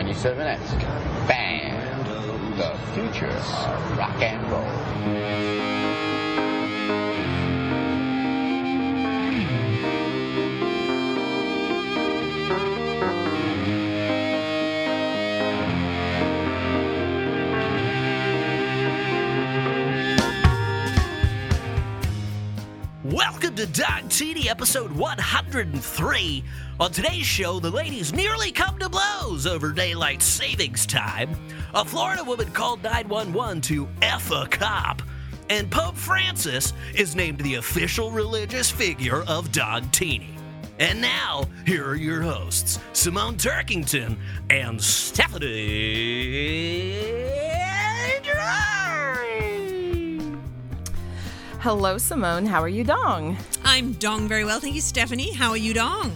97X. Band, the future of rock and roll. To Dongtini episode 103. On today's show, the ladies nearly come to blows over daylight savings time. A Florida woman called 911 to F a cop. And Pope Francis is named the official religious figure of Dongtini. And now, here are your hosts, Simone Turkington and Stephanie. Hello, Simone. How are you, Dong? I'm Dong very well. Thank you, Stephanie. How are you, Dong?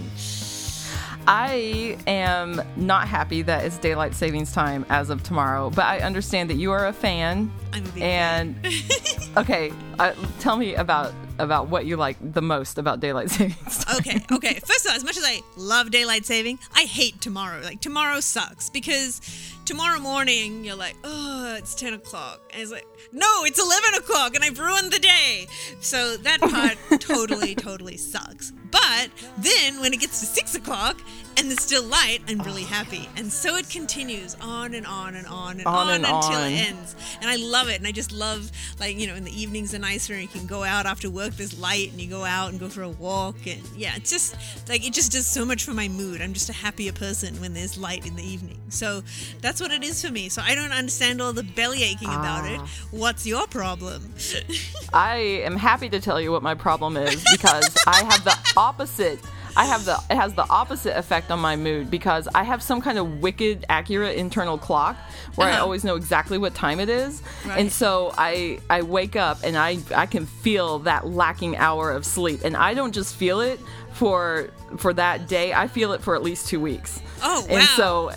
I am not happy that it's daylight savings time as of tomorrow, but I understand that you are a fan. I'm a big and okay, uh, tell me about about what you like the most about daylight savings time. Okay, okay. First of all, as much as I love daylight saving, I hate tomorrow. Like, tomorrow sucks because tomorrow morning you're like, oh, it's 10 o'clock. And it's like, no, it's 11 o'clock and I've ruined the day. So that part totally, totally sucks. But then when it gets to 6 o'clock and it's still light, I'm really happy. And so it continues on and on and on and On on, and until on. it ends. And I love it. And I just love, like, you know, in the evenings are nicer and you can go out after work, there's light and you go out and go for a walk. And yeah, it's just like, it just does so much for my mood. I'm just a happier person when there's light in the evening. So that's what it is for me. So I don't understand all the belly aching about it. Ah. What's your problem? I am happy to tell you what my problem is because I have the opposite. I have the it has the opposite effect on my mood because I have some kind of wicked accurate internal clock where I Uh-huh. always know exactly what time it is. Right. And so I I wake up and I I can feel that lacking hour of sleep and I don't just feel it for for that day. I feel it for at least 2 weeks. Oh, wow. And so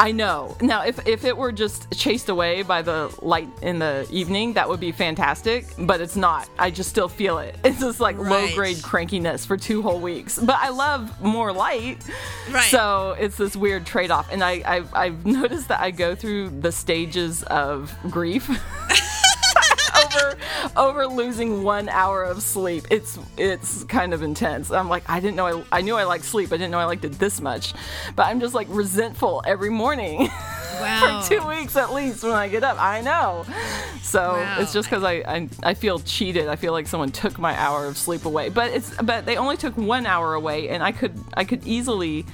I know. Now, if, if it were just chased away by the light in the evening, that would be fantastic, but it's not. I just still feel it. It's just like low grade crankiness for two whole weeks. But I love more light. Right. So it's this weird trade off. And I, I've, I've noticed that I go through the stages of grief. over over losing one hour of sleep. It's it's kind of intense. I'm like, I didn't know I, I knew I liked sleep. I didn't know I liked it this much. But I'm just like resentful every morning. Wow. For two weeks at least when I get up. I know. So Wow. it's just because I, I I feel cheated. I feel like someone took my hour of sleep away. But it's but they only took one hour away and I could I could easily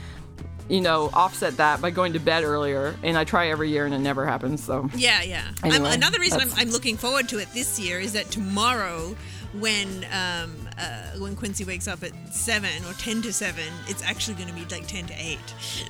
you know, offset that by going to bed earlier, and I try every year, and it never happens. So Yeah, yeah. Anyway, another reason I'm, I'm looking forward to it this year is that tomorrow, when um, uh, when Quincy wakes up at seven or ten to seven, it's actually going to be like ten to eight.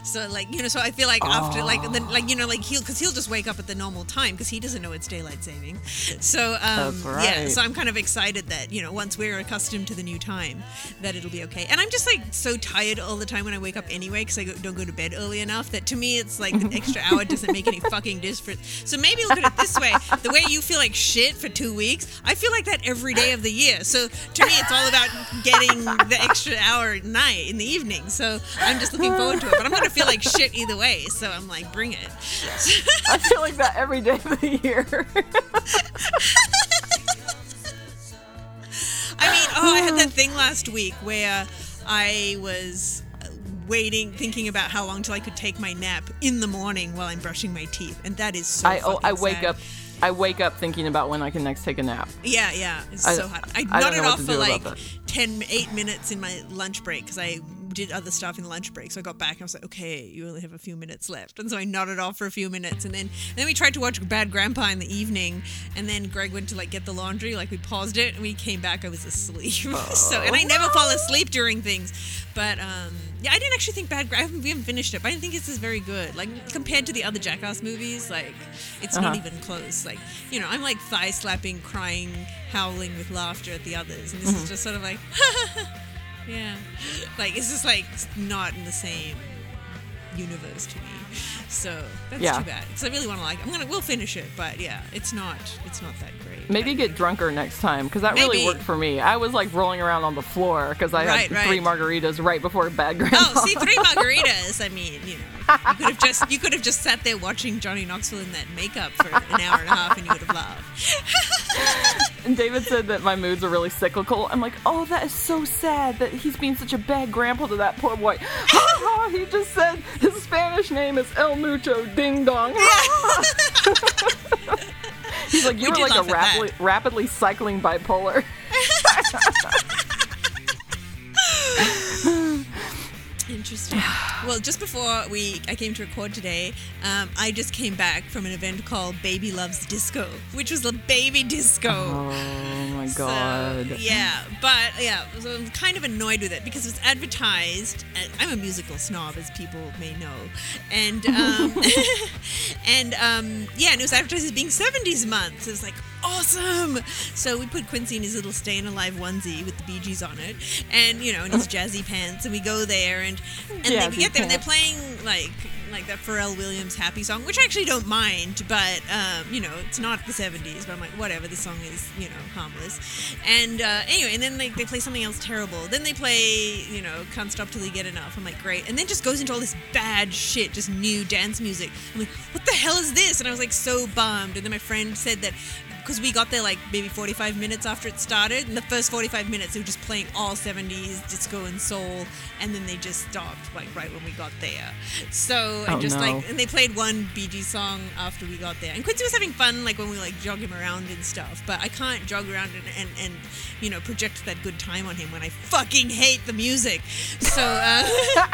So like you know, so I feel like after like then like you know like he'll because he'll just wake up at the normal time because he doesn't know it's daylight saving. So um, That's yeah, so I'm kind of excited that you know once we're accustomed to the new time, that it'll be okay. And I'm just like so tired all the time when I wake up anyway because I go, don't go to bed early enough that to me it's like the extra hour doesn't make any fucking difference. So maybe look at it this way: the way you feel like shit for two weeks, I feel like that every day of the year. So to me, it's all about getting the extra hour at night in the evening. So I'm just looking forward to it. But I'm gonna feel like shit either way. So I'm like, bring it. I feel like that every day of the year. I mean, oh, I had that thing last week where I was waiting, thinking about how long till I could take my nap in the morning while I'm brushing my teeth, and that is so. I oh, I wake sad. up. I wake up thinking about when I can next take a nap. Yeah, yeah, it's I- so hot. I, I don't nodded know what off for like 10, 8 minutes in my lunch break because I did other stuff in the lunch break. So I got back and I was like, okay, you only have a few minutes left. And so I nodded off for a few minutes. And then, and then we tried to watch Bad Grandpa in the evening. And then Greg went to like get the laundry. Like we paused it and we came back. I was asleep. so, and I never fall asleep during things. But um, yeah, I didn't actually think Bad Grandpa. We haven't finished it, but I didn't think this is very good. Like compared to the other Jackass movies, like it's not Uh-huh. even close. Like you know, I'm like thigh slapping, crying, howling with laughter at the others, and this Mm-hmm. is just sort of like, yeah, like it's just like not in the same universe to me. So that's Yeah. too bad. Because I really want to like. I'm gonna. We'll finish it, but yeah, it's not. It's not that great. Maybe get drunker next time because that really worked for me. I was like rolling around on the floor because I Right, had three margaritas right before bed. grandma. Oh, see, three margaritas. I mean, you know, you could have just you could have just sat there watching Johnny Knoxville in that makeup for an hour and a half, and you would have laughed. And David said that my moods are really cyclical. I'm like, oh, that is so sad that he's being such a bad grandpa to that poor boy. He just said his Spanish name is El Mucho Ding Dong. he's like, you We were like a rapidly, rapidly cycling bipolar. Interesting. Well, just before we I came to record today, um, I just came back from an event called Baby Loves Disco, which was a baby disco. Oh my So, god. yeah, but yeah, so I'm kind of annoyed with it because it was advertised. I'm a musical snob, as people may know, and um, and um, yeah, and it was advertised as being 70s month. It was like awesome. So we put Quincy in his little Staying Alive onesie with the Bee Gees on it, and you know, in his jazzy pants, and we go there, and and they Jazzy get there, and they're playing like like that Pharrell Williams happy song, which I actually don't mind, but um, you know, it's not the 70s, but I'm like, whatever, the song is, you know, harmless. And uh, anyway, and then like they play something else terrible. Then they play, you know, Can't Stop Till You Get Enough. I'm like, great. And then just goes into all this bad shit, just new dance music. I'm like, what the hell is this? And I was like so bummed. And then my friend said that because we got there like maybe 45 minutes after it started. And the first 45 minutes, they were just playing all 70s disco and soul, and then they just stopped like right when we got there. So and Oh, just no. like and they played one Gees song after we got there. And Quincy was having fun like when we like jog him around and stuff. But I can't jog around and and, and you know project that good time on him when I fucking hate the music. So. Uh,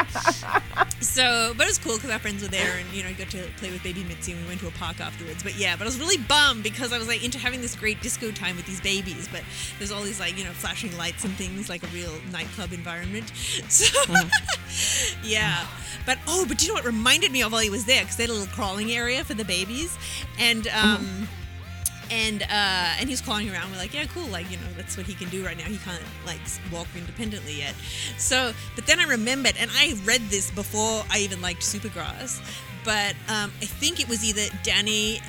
So, but it was cool because our friends were there, and you know, I got to play with baby Mitzi, and we went to a park afterwards. But yeah, but I was really bummed because I was like into having this great disco time with these babies, but there's all these like you know flashing lights and things like a real nightclub environment. So, yeah. But oh, but do you know what reminded me of while he was there? Because they had a little crawling area for the babies, and um, and uh, and he's crawling around. We're like, yeah, cool. Like you know, that's what he can do right now. He can't like walk independently yet. So, but then I remembered, and I read this before I even liked Supergrass. But um, I think it was either Danny,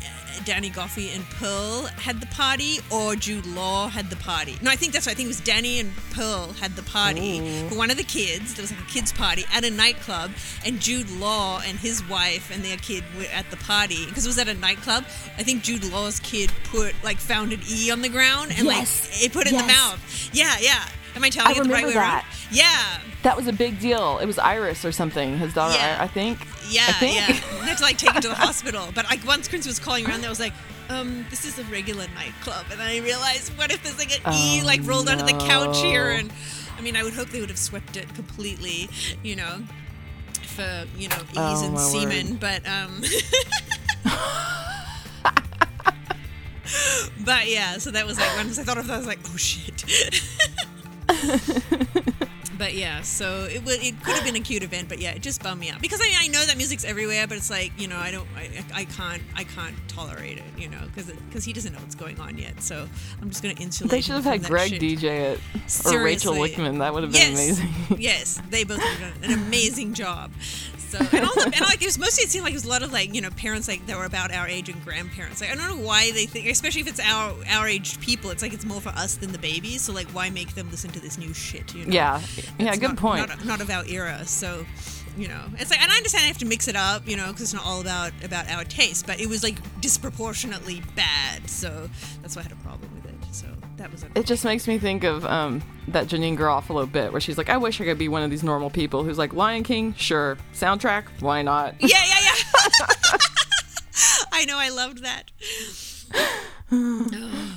Danny Goffey and Pearl had the party, or Jude Law had the party. No, I think that's right. I think it was Danny and Pearl had the party for one of the kids. There was like a kids party at a nightclub, and Jude Law and his wife and their kid were at the party because it was at a nightclub. I think Jude Law's kid put like found an E on the ground and Yes. like it put it in the mouth. Yeah, yeah. Am I telling I it the right way that. around? Yeah, That was a big deal. It was Iris or something. His daughter, Yeah. I, I think. yeah, I think. yeah. And had to like take it to the hospital. But like once Prince was calling around, I was like. Um, this is a regular nightclub, and I realized, what if there's like an E Oh, like rolled onto the couch here? And I mean, I would hope they would have swept it completely, you know, for you know ease Oh, and semen. word. But um, but yeah, so that was like once I thought of that, I was like, oh shit. But yeah, so it it could have been a cute event, but yeah, it just bummed me out because I, I know that music's everywhere, but it's like you know I don't I, I can't I can't tolerate it, you know, because because he doesn't know what's going on yet. So I'm just gonna insulate. They should have had Greg shit. DJ it. Or Rachel Seriously. Wickman. That would have been yes. amazing. yes, they both have done an amazing job. So and all the, and like it was mostly it seemed like it was a lot of like you know parents like that were about our age and grandparents. Like I don't know why they think, especially if it's our our aged people, it's like it's more for us than the babies. So like why make them listen to this new shit? You know? yeah. Yeah, It's good not, point. Not, not of our era, so you know, it's like, and I understand I have to mix it up, you know, because it's not all about about our taste, but it was like disproportionately bad, so that's why I had a problem with it. So that was It just makes me think of um, that Janeane Garofalo bit where she's like, I wish I could be one of these normal people who's like, Lion King, sure. Soundtrack, why not? yeah, yeah, yeah. I know, I loved that.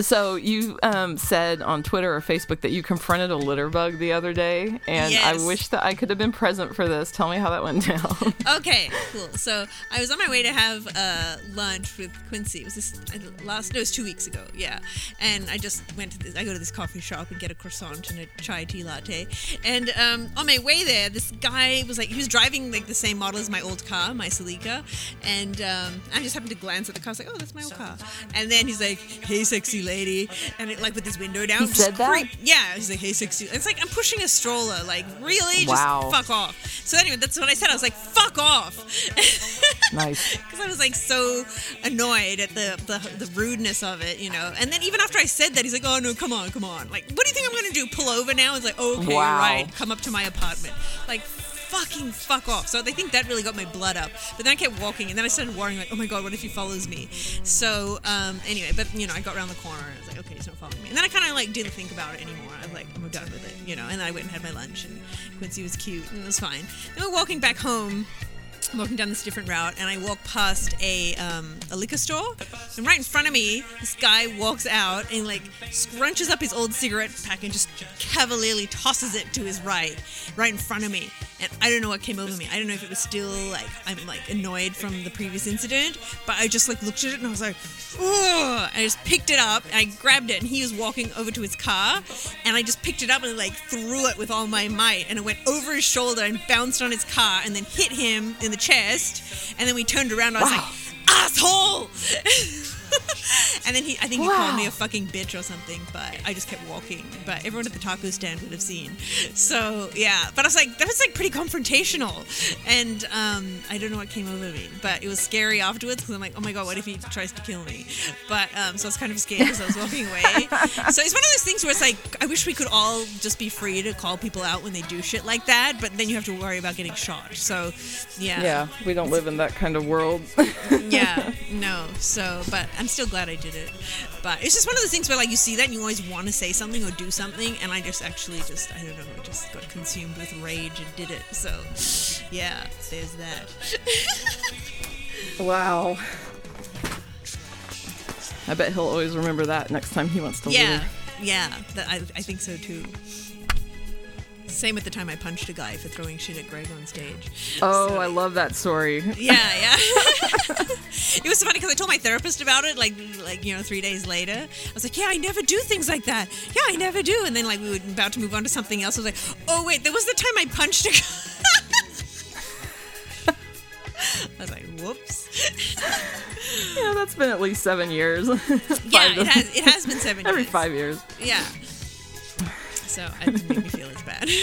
So you um, said on Twitter or Facebook that you confronted a litter bug the other day, and Yes. I wish that I could have been present for this. Tell me how that went down. Okay, cool. So I was on my way to have uh, lunch with Quincy. It was this uh, last, no, it was two weeks ago. Yeah, and I just went to this. I go to this coffee shop and get a croissant and a chai tea latte. And um, on my way there, this guy was like, he was driving like the same model as my old car, my Celica, and um, I just happened to glance at the car. I was like, oh, that's my old car. And then he's like, hey, sexy lady. lady, and it, like with his window down. just said that? Yeah, he's like, hey, sexy. It's like I'm pushing a stroller. Like, really? Wow. Just fuck off. So anyway, that's what I said. I was like, fuck off. Nice. because I was like so annoyed at the, the the rudeness of it, you know. And then even after I said that, he's like, "Oh no, come on, come on! Like, what do you think I'm gonna do? Pull over now?" It's like, "Okay, Wow. right, come up to my apartment." Like, fucking fuck off. So they think that really got my blood up. But then I kept walking, and then I started worrying, like, "Oh my god, what if he follows me?" So um, anyway, but you know, I got around the corner, and I was like, "Okay, he's not following me." And then I kind of like didn't think about it anymore. I was like, "I'm done with it," you know. And then I went and had my lunch, and Quincy was cute, and it was fine. Then we're walking back home. I'm walking down this different route and I walk past a um, a liquor store and right in front of me this guy walks out and like scrunches up his old cigarette pack and just cavalierly tosses it to his right right in front of me and I don't know what came over me I don't know if it was still like I'm like annoyed from the previous incident but I just like looked at it and I was like Ugh! I just picked it up and I grabbed it and he was walking over to his car and I just picked it up and like threw it with all my might and it went over his shoulder and bounced on his car and then hit him in the chest and then we turned around and I was Wow. like asshole and then he I think he called me a fucking bitch or something but I just kept walking. But everyone at the taco stand would have seen. So yeah. But I was like that was like pretty confrontational. And um, I don't know what came over me but it was scary afterwards because I'm like oh my god what if he tries to kill me? But um, so I was kind of scared as I was walking away. So it's one of those things where it's like I wish we could all just be free to call people out when they do shit like that but then you have to worry about getting shot. So yeah. Yeah, we don't live in that kind of world. yeah, no. So, but I'm still glad I did it. But it's just one of those things where like you see that and you always want to say something or do something, and I just actually just I don't know, just got consumed with rage and did it. So, yeah, there's that. wow. I bet he'll always remember that next time he wants to yeah, leave. yeah, I I think so too. Same with the time I punched a guy for throwing shit at Greg on stage. Oh, So- I love that story. Yeah, yeah. it was funny because I told my therapist about it, like, like you know, three days later. I was like, "Yeah, I never do things like that. Yeah, I never do." And then, like, we were about to move on to something else. I was like, "Oh wait, there was the time I punched a guy." I was like, "Whoops." Yeah, that's been at least seven years. Yeah, it has. It has been seven every years. five years. Yeah. So it didn't make me feel as bad.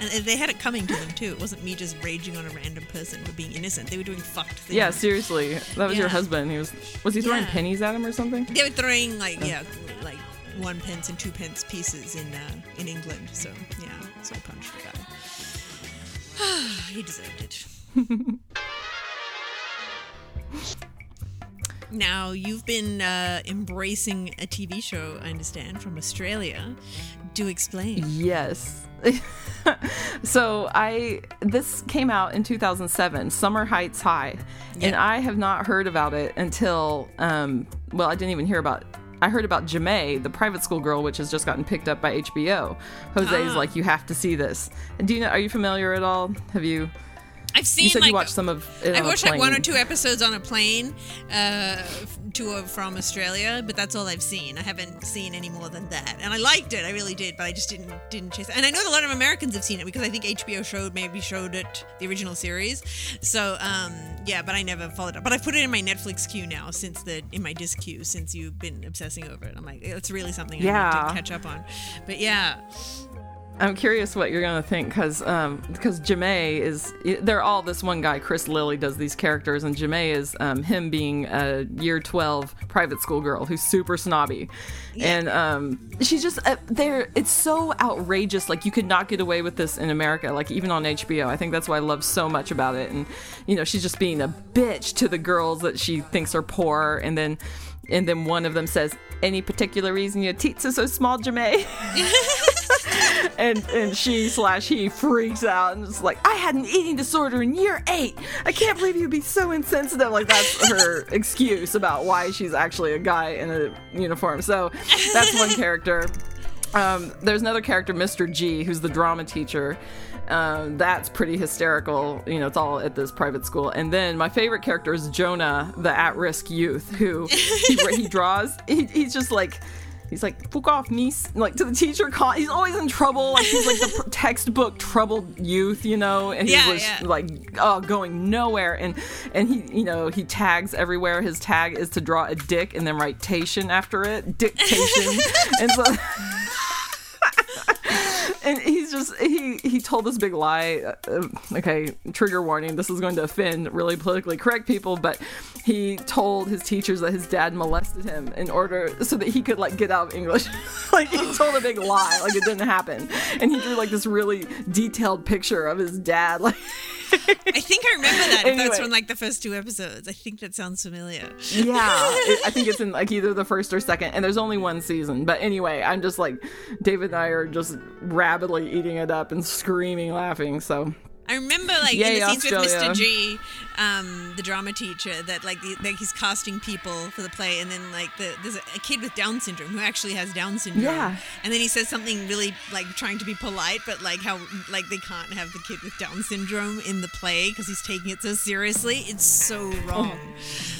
And they had it coming to them too. It wasn't me just raging on a random person for being innocent. They were doing fucked things. Yeah, seriously, that was your husband. He was was he throwing Yeah. pennies at him or something? They were throwing like yeah, like one pence and two pence pieces in uh, in England. So yeah, so I punched the guy. he deserved it. now you've been uh, embracing a TV show, I understand, from Australia. Do explain. Yes. so I this came out in 2007, Summer Heights High, and I have not heard about it until um, well, I didn't even hear about. I heard about Ja'mie, the private school girl, which has just gotten picked up by HBO. Jose's Ah. like, you have to see this. And do you know? Are you familiar at all? Have you? I've seen You said like you watched some of it I watched like one or two episodes on a plane uh, to or from Australia, but that's all I've seen. I haven't seen any more than that, and I liked it. I really did, but I just didn't didn't chase. it. And I know that a lot of Americans have seen it because I think HBO showed maybe showed it the original series. So um, yeah, but I never followed up. But I put it in my Netflix queue now since the in my disc queue since you've been obsessing over it. I'm like, it's really something I need Yeah. to catch up on. But yeah, I'm curious what you're gonna think because um, because Ja'mie is they're all this one guy Chris Lilley does these characters and Ja'mie is um, him being a year 12 private school girl who's super snobby. And um, she's just uh, there it's so outrageous like you could not get away with this in America like even on HBO I think that's why I love so much about it. And you know she's just being a bitch to the girls that she thinks are poor. And then and then one of them says any particular reason your teats are so small Ja'mie and and she slash he freaks out and is like, I had an eating disorder in year eight. I can't believe you'd be so insensitive. Like that's her excuse about why she's actually a guy in a uniform. So that's one character. Um, there's another character, Mr. G, who's the drama teacher. Um, that's pretty hysterical. You know, it's all at this private school. And then my favorite character is Jonah, the at-risk youth, who he, he draws. He, he's just like he's like, "Fuck off, niece!" Like to the teacher. Call, he's always in trouble. Like he's like the pr- textbook troubled youth, you know. And he Yeah, was yeah. like, oh, going nowhere. And and he, you know, he tags everywhere. His tag is to draw a dick and then write tation after it, dictation. and so. and he's just he he told this big lie uh, okay trigger warning this is going to offend really politically correct people but he told his teachers that his dad molested him in order so that he could like get out of english. Like he told a big lie like it didn't happen. And he drew like this really detailed picture of his dad like I think I remember that. If that's from like the first two episodes. I think that sounds familiar. yeah it, i think it's in like either the first or second and there's only one season but anyway i'm just like david and i are just rabidly eating it up and screaming laughing so I remember like in the scenes with Mr. G, um, the drama teacher, that like, the, like he's casting people for the play, and then like the, there's a, a kid with Down syndrome who actually has Down syndrome. Yeah. And then he says something really like trying to be polite, but like how like they can't have the kid with Down syndrome in the play because he's taking it so seriously. It's so wrong.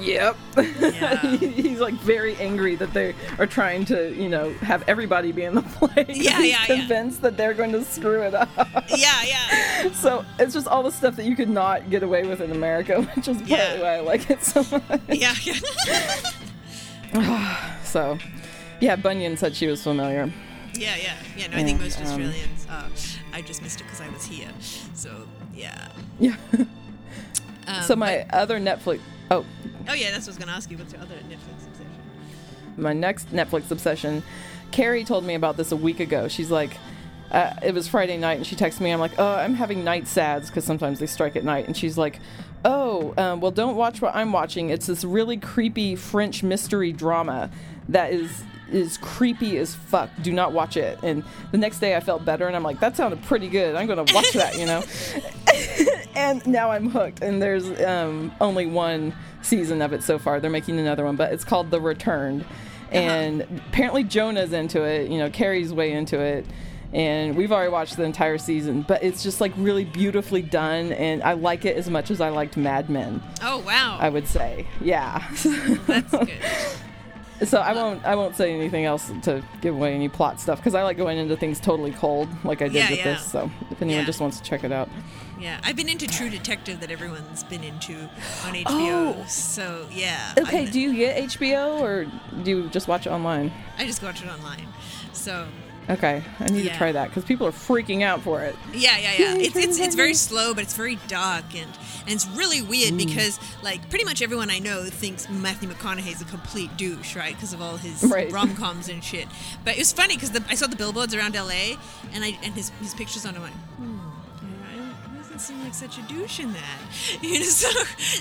Yep. Yeah. He- He's like very angry that they are trying to, you know, have everybody be in the play. Yeah, he's yeah, yeah. convinced that they're going to screw it up. yeah, yeah. So it's just all the stuff that you could not get away with in America, which is partly Yeah. why I like it so much. Yeah, yeah. So, yeah, Bunyan said she was familiar. Yeah, yeah, yeah. No, I think And, most um, Australians. Uh, I just missed it because I was here. So yeah. Yeah. Um, so my other Netflix. Oh, Oh yeah, that's what I was gonna ask you. What's your other Netflix obsession? my next Netflix obsession. Carrie told me about this a week ago. She's like, uh, it was Friday night, and she texted me. I'm like, oh, I'm having night sads because sometimes they strike at night. And she's like, oh, um, well, don't watch what I'm watching. It's this really creepy French mystery drama that is is creepy as fuck. Do not watch it. And the next day, I felt better, and I'm like, that sounded pretty good. I'm gonna watch that, you know. and now I'm hooked. And there's um, only one season of it so far. They're making another one, but it's called The Returned. And apparently Jonah's into it. You know, Carrie's way into it. And we've already watched the entire season, but it's just like really beautifully done, and I like it as much as I liked Mad Men. Oh wow, I would say, yeah. that's good. So I won't, I won't say anything else to give away any plot stuff because I like going into things totally cold, like I did Yeah, with yeah. this. So if anyone Yeah. just wants to check it out, Yeah, I've been into True Detective that everyone's been into on HBO. Oh. So yeah. okay. I'm- do you get HBO or do you just watch it online? I just watch it online. So Okay, I need Yeah. to try that because people are freaking out for it. yeah, yeah, yeah. It's it's, it's very slow, but it's very dark and and it's really weird because like pretty much everyone I know thinks Matthew McConaughey's a complete douche, right? Because of all his Right. rom coms and shit. But it was funny because I saw the billboards around LA and I and his his pictures on. I'm like, hmm. Doesn't seem like such a douche in that. You know, so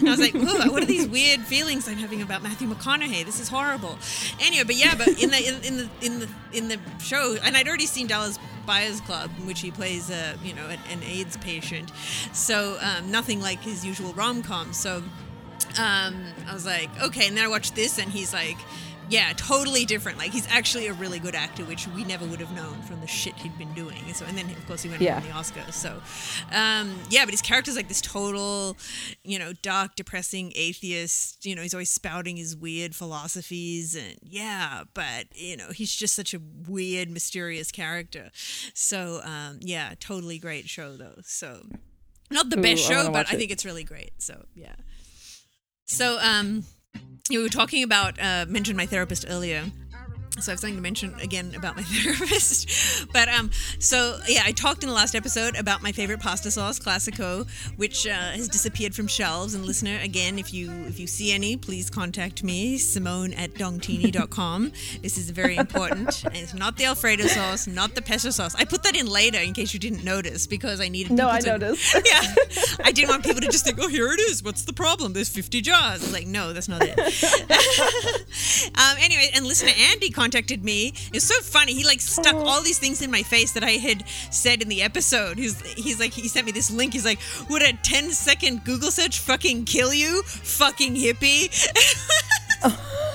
I was like, "Whoa, what are these weird feelings I'm having about Matthew McConaughey? This is horrible." Anyway, but yeah, but in the in, in the in the in the show, and I'd already seen Dallas Buyers Club, in which he plays a you know an, an AIDS patient, so um, nothing like his usual rom com. So um, I was like, okay. And then I watched this, and he's like, yeah, totally different. Like he's actually a really good actor, which we never would have known from the shit he'd been doing. And so, and then of course he went Yeah. on the Oscars. So, um, yeah, but his character's like this total, you know, dark, depressing atheist. You know, he's always spouting his weird philosophies, and yeah, but you know, he's just such a weird, mysterious character. So, um, yeah, totally great show though. So. Not the Ooh, best show, wanna but I it. think it's really great. So yeah. So um, you were talking about uh, mentioned my therapist earlier. So I have something to mention again about my therapist. but um, so yeah, I talked in the last episode about my favorite pasta sauce, Classico, which uh, has disappeared from shelves. And listener, again, if you if you see any, please contact me, Simone at dongtini.com. this is very important. And it's not the Alfredo sauce, not the pesto sauce. I put that in later in case you didn't notice because I needed. No, I to- noticed. yeah. I didn't want people to just think, oh, here it is. What's the problem? There's 50 jars. I was like, no, that's not it. um, anyway, and listener Andy contacted me. It's so funny. He like stuck oh. all these things in my face that I had said in the episode. He's he's like he sent me this link. He's like, would a 10 second Google search fucking kill you? Fucking hippie.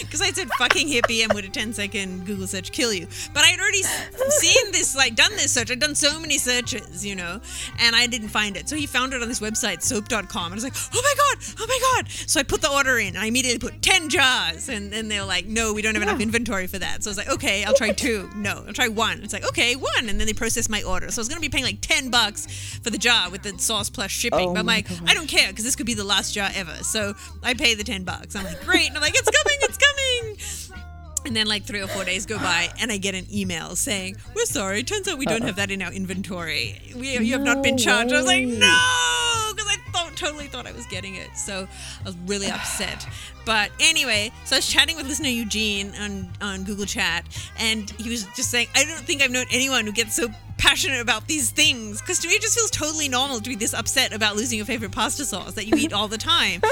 because I said fucking hippie and would a 10 second Google search kill you. But I had already seen this, like done this search. I'd done so many searches, you know, and I didn't find it. So he found it on this website, soap.com. And I was like, oh my God, oh my God. So I put the order in. I immediately put 10 jars. And then they were like, no, we don't have enough inventory for that. So I was like, okay, I'll try two. No, I'll try one. It's like, okay, one. And then they processed my order. So I was going to be paying like 10 bucks for the jar with the sauce plus shipping. Oh but I'm like, gosh. I don't care because this could be the last jar ever. So I pay the 10 bucks. I'm like, great. And I'm like, it's coming, it's coming. And then like three or four days go by, and I get an email saying, "We're sorry. Turns out we don't have that in our inventory. We, you have not been No charged." I was like, "No," because I thought totally thought I was getting it. So I was really upset. But anyway, so I was chatting with listener Eugene on on Google Chat, and he was just saying, "I don't think I've known anyone who gets so." passionate about these things. Because to me it just feels totally normal to be this upset about losing your favorite pasta sauce that you eat all the time.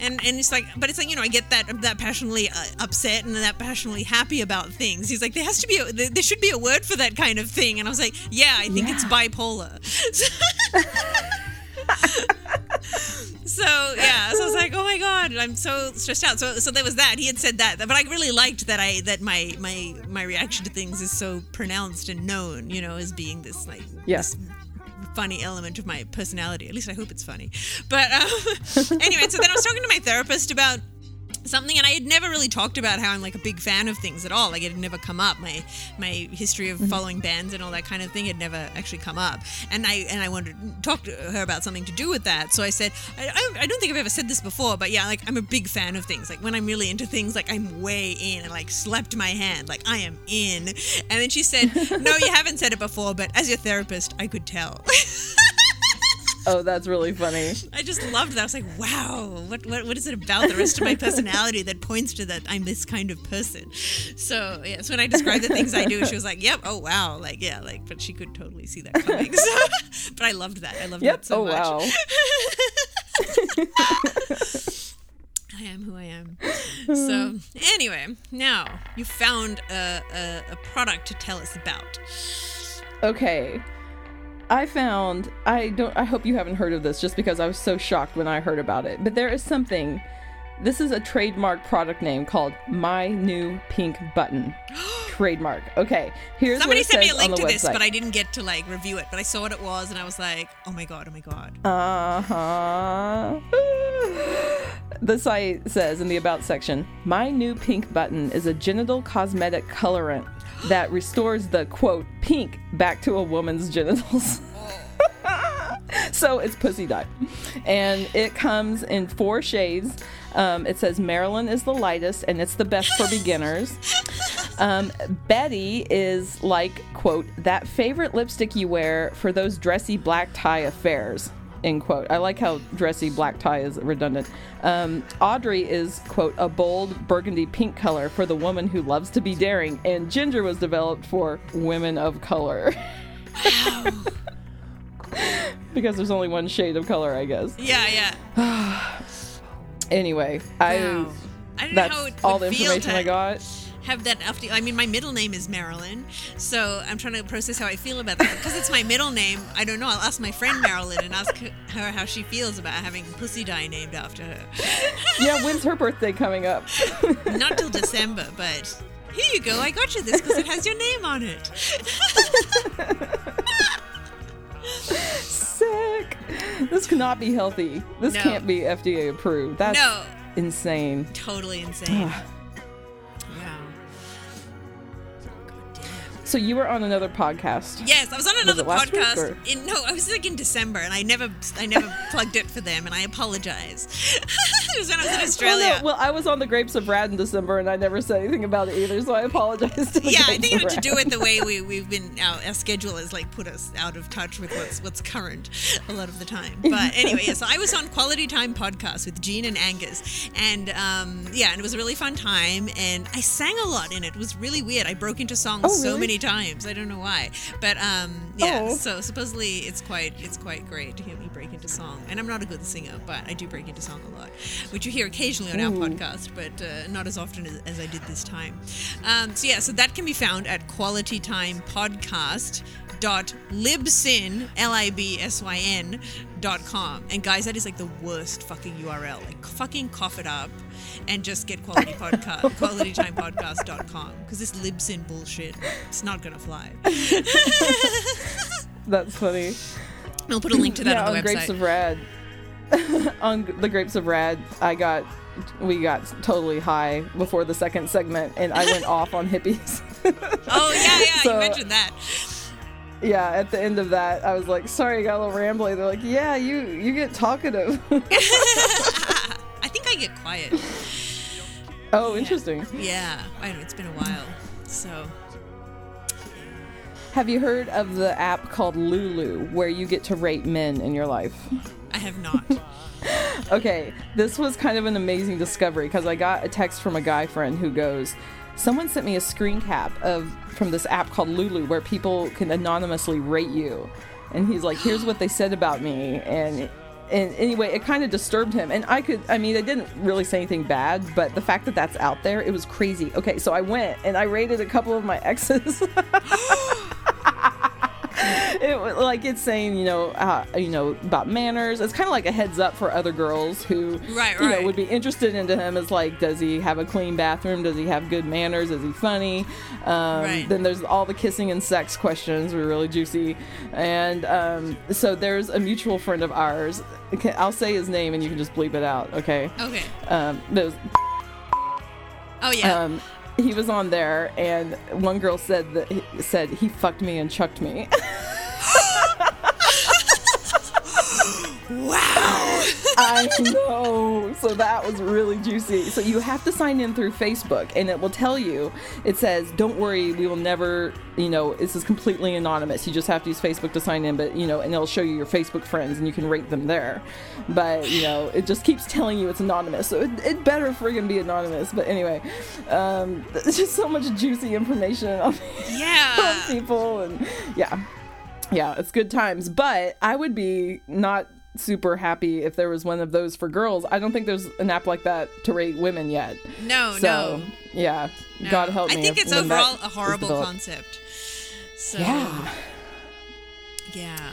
And and it's like but it's like you know i get that that passionately uh, upset and that passionately happy about things. He's like there has to be a, there should be a word for that kind of thing. And i was like yeah i think it's bipolar. So yeah so i was like my god i'm so stressed out so so there was that he had said that but i really liked that i that my my my reaction to things is so pronounced and known you know as being this like Yes. this funny element of my personality. At least I hope it's funny. But um, anyway, so then I was talking to my therapist about something and I had never really talked about how I'm like a big fan of things at all. Like it had never come up. My my history of mm-hmm. following bands and all that kind of thing had never actually come up. And I and I wanted to talk to her about something to do with that. So I said, I, I, I don't think I've ever said this before, but yeah, like I'm a big fan of things. Like when I'm really into things, like I'm way in and like slapped my hand, like I am in. And then she said, No, you haven't said it before, but as your therapist, I could tell. Oh, that's really funny. I just loved that. I was like, wow, what, what, what is it about the rest of my personality that points to that I'm this kind of person? So, yeah, so when I described the things I do, she was like, yep, oh, wow. Like, yeah, like, but she could totally see that coming. So, but I loved that. I loved Yep. that so oh much. wow. I am who I am. So, anyway, now you found a, a, a product to tell us about. Okay. I found I don't I hope you haven't heard of this just because I was so shocked when I heard about it. But there is something this is a trademark product name called My New Pink Button. trademark. Okay. Here's Somebody sent me a link to the this, but I didn't get to like review it. But I saw what it was, and I was like, oh my god, oh my god. Uh huh. The site says in the About section My new pink button is a genital cosmetic colorant that restores the quote pink back to a woman's genitals. so it's pussy dye. And it comes in four shades. Um, it says Marilyn is the lightest and it's the best for beginners. Um, Betty is like, quote, that favorite lipstick you wear for those dressy black tie affairs, end quote. I like how dressy black tie is redundant. Um, Audrey is, quote, a bold burgundy pink color for the woman who loves to be daring. And Ginger was developed for women of color. because there's only one shade of color, I guess. Yeah, yeah. Anyway, I. Wow. I don't know how That's it all the information to I got. Have that after. I mean, my middle name is Marilyn, so I'm trying to process how I feel about that because it's my middle name. I don't know. I'll ask my friend Marilyn and ask her how she feels about having pussy dye named after her. Yeah, when's her birthday coming up? Not till December, but here you go. I got you this because it has your name on it. Sick. This cannot be healthy. This No. can't be FDA approved. That's No. insane. Totally insane. Ah. So you were on another podcast. Yes, I was on another week, podcast. In, no, I was like in December, and I never, I never plugged it for them, and I apologize. it was when I was in Australia. no. Well, I was on the Grapes of Rad in December, and I never said anything about it either, so I apologize. To the yeah, I think it had to do with the way we we've been our, our schedule has like put us out of touch with what's what's current a lot of the time. But anyway, yeah, so I was on Quality Time podcast with Gene and Angus, and um, yeah, and it was a really fun time, and I sang a lot in it. It was really weird. I broke into songs Oh, so really? Many times. I don't know why, but um, yeah. Oh. So supposedly it's quite it's quite great to hear me break into song, and I'm not a good singer, but I do break into song a lot, which you hear occasionally on our podcast, but uh, not as often as, as I did this time. Um, so yeah, so that can be found at dot libsyn l i b s y n dot com. And guys that is like the worst fucking url like fucking cough it up and just get quality podcast qualitytimepodcast.com because this libsyn bullshit. It's not gonna fly. That's funny. i'll put a link to that yeah, on the on Grapes of Rad. on the Grapes of Rad, I got we got totally high before the second segment, and I went off on hippies. oh yeah yeah So- you mentioned that yeah, at the end of that, I was like, "Sorry, I got a little rambly." They're like, "Yeah, you you get talkative." i think i get quiet oh, interesting. yeah i know it's been a while so Have you heard of the app called Lulu, where you get to rate men in your life? i have not Okay, this was kind of an amazing discovery because I got a text from a guy friend who goes, "Someone sent me a screen cap of from this app called Lulu where people can anonymously rate you." And he's like, "Here's what they said about me." And and anyway, it kind of disturbed him. And I could, I mean, I didn't really say anything bad, but the fact that that's out there, it was crazy. Okay, so I went and I rated a couple of my exes. it like it's saying you know uh, you know about manners. It's kind of like a heads up for other girls who Right, you know right. would be interested into him. It's like does he have a clean bathroom? Does he have good manners? Is he funny? Um, Right. then there's all the kissing and sex questions were really juicy. And um, so there's a mutual friend of ours. I'll say his name and you can just bleep it out okay? Okay. Um, there's oh yeah. Um, he was on there and one girl said that he said he fucked me and chucked me wow I know. So that was really juicy. So you have to sign in through Facebook and it will tell you, it says, don't worry, we will never, you know, this is completely anonymous. You just have to use Facebook to sign in, but, you know, and it'll show you your Facebook friends and you can rate them there. But, you know, it just keeps telling you it's anonymous. So it, it better friggin' be anonymous. But anyway, um, there's just so much juicy information on, on people. And yeah, yeah, it's good times. But I would be not super happy if there was one of those for girls. I don't think there's an app like that to rate women yet. no So no yeah, No. God help me. I think it's overall a horrible concept. So Yeah, yeah.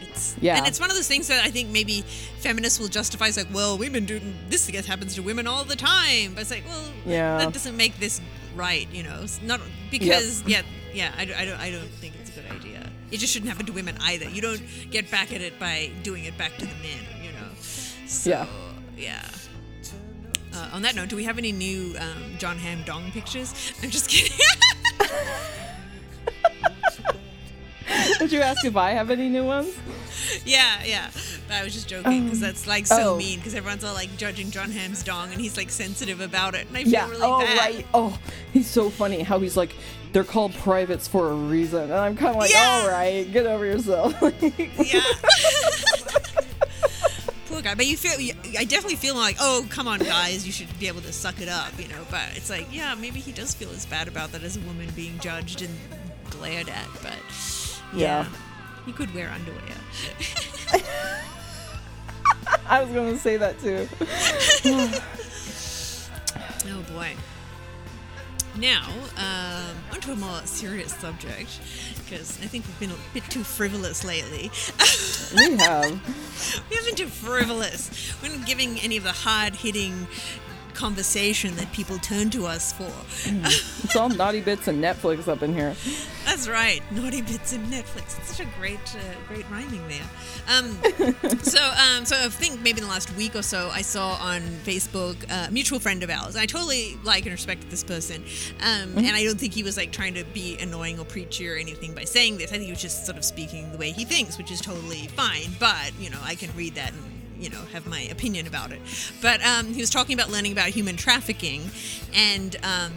It's Yeah. and it's one of those things that I think maybe feminists will justify. It's like, well, women do this. Gets happens to women all the time. But it's like, well, Yeah. that doesn't make this right. You know, it's not because yeah, yeah. I, I don't. I don't think it's a good idea. It just shouldn't happen to women either. You don't get back at it by doing it back to the men. You know. So, Yeah. Yeah. Uh, on that note, do we have any new um, Jon Hamm Dong pictures? I'm just kidding. Did you ask if I have any new ones? Yeah, yeah. But I was just joking because um, that's like so oh. mean because everyone's all like judging Jon Hamm's dong and he's like sensitive about it and I feel Yeah. really oh bad. right. Oh, he's so funny. How he's like, they're called privates for a reason, and I'm kind of like, Yeah. all right, get over yourself. Yeah. Poor guy, but you feel. I definitely feel like, oh, come on, guys, you should be able to suck it up, you know. But it's like, yeah, maybe he does feel as bad about that as a woman being judged and glared at. But yeah, Yeah. he could wear underwear. I was gonna say that too. Oh boy. Now, um, onto a more serious subject, because I think we've been a bit too frivolous lately. We have. we haven't been too frivolous. We're not giving any of the hard hitting conversation that people turn to us for. It's all naughty bits and Netflix up in here. That's right, naughty bits in Netflix. It's such a great, uh, great rhyming there. Um, so, um, so I think maybe in the last week or so, I saw on Facebook uh, a mutual friend of ours. I totally like and respect this person, um, and I don't think he was like trying to be annoying or preachy or anything by saying this. I think he was just sort of speaking the way he thinks, which is totally fine. But you know, I can read that and you know have my opinion about it. But um, he was talking about learning about human trafficking, and. Um,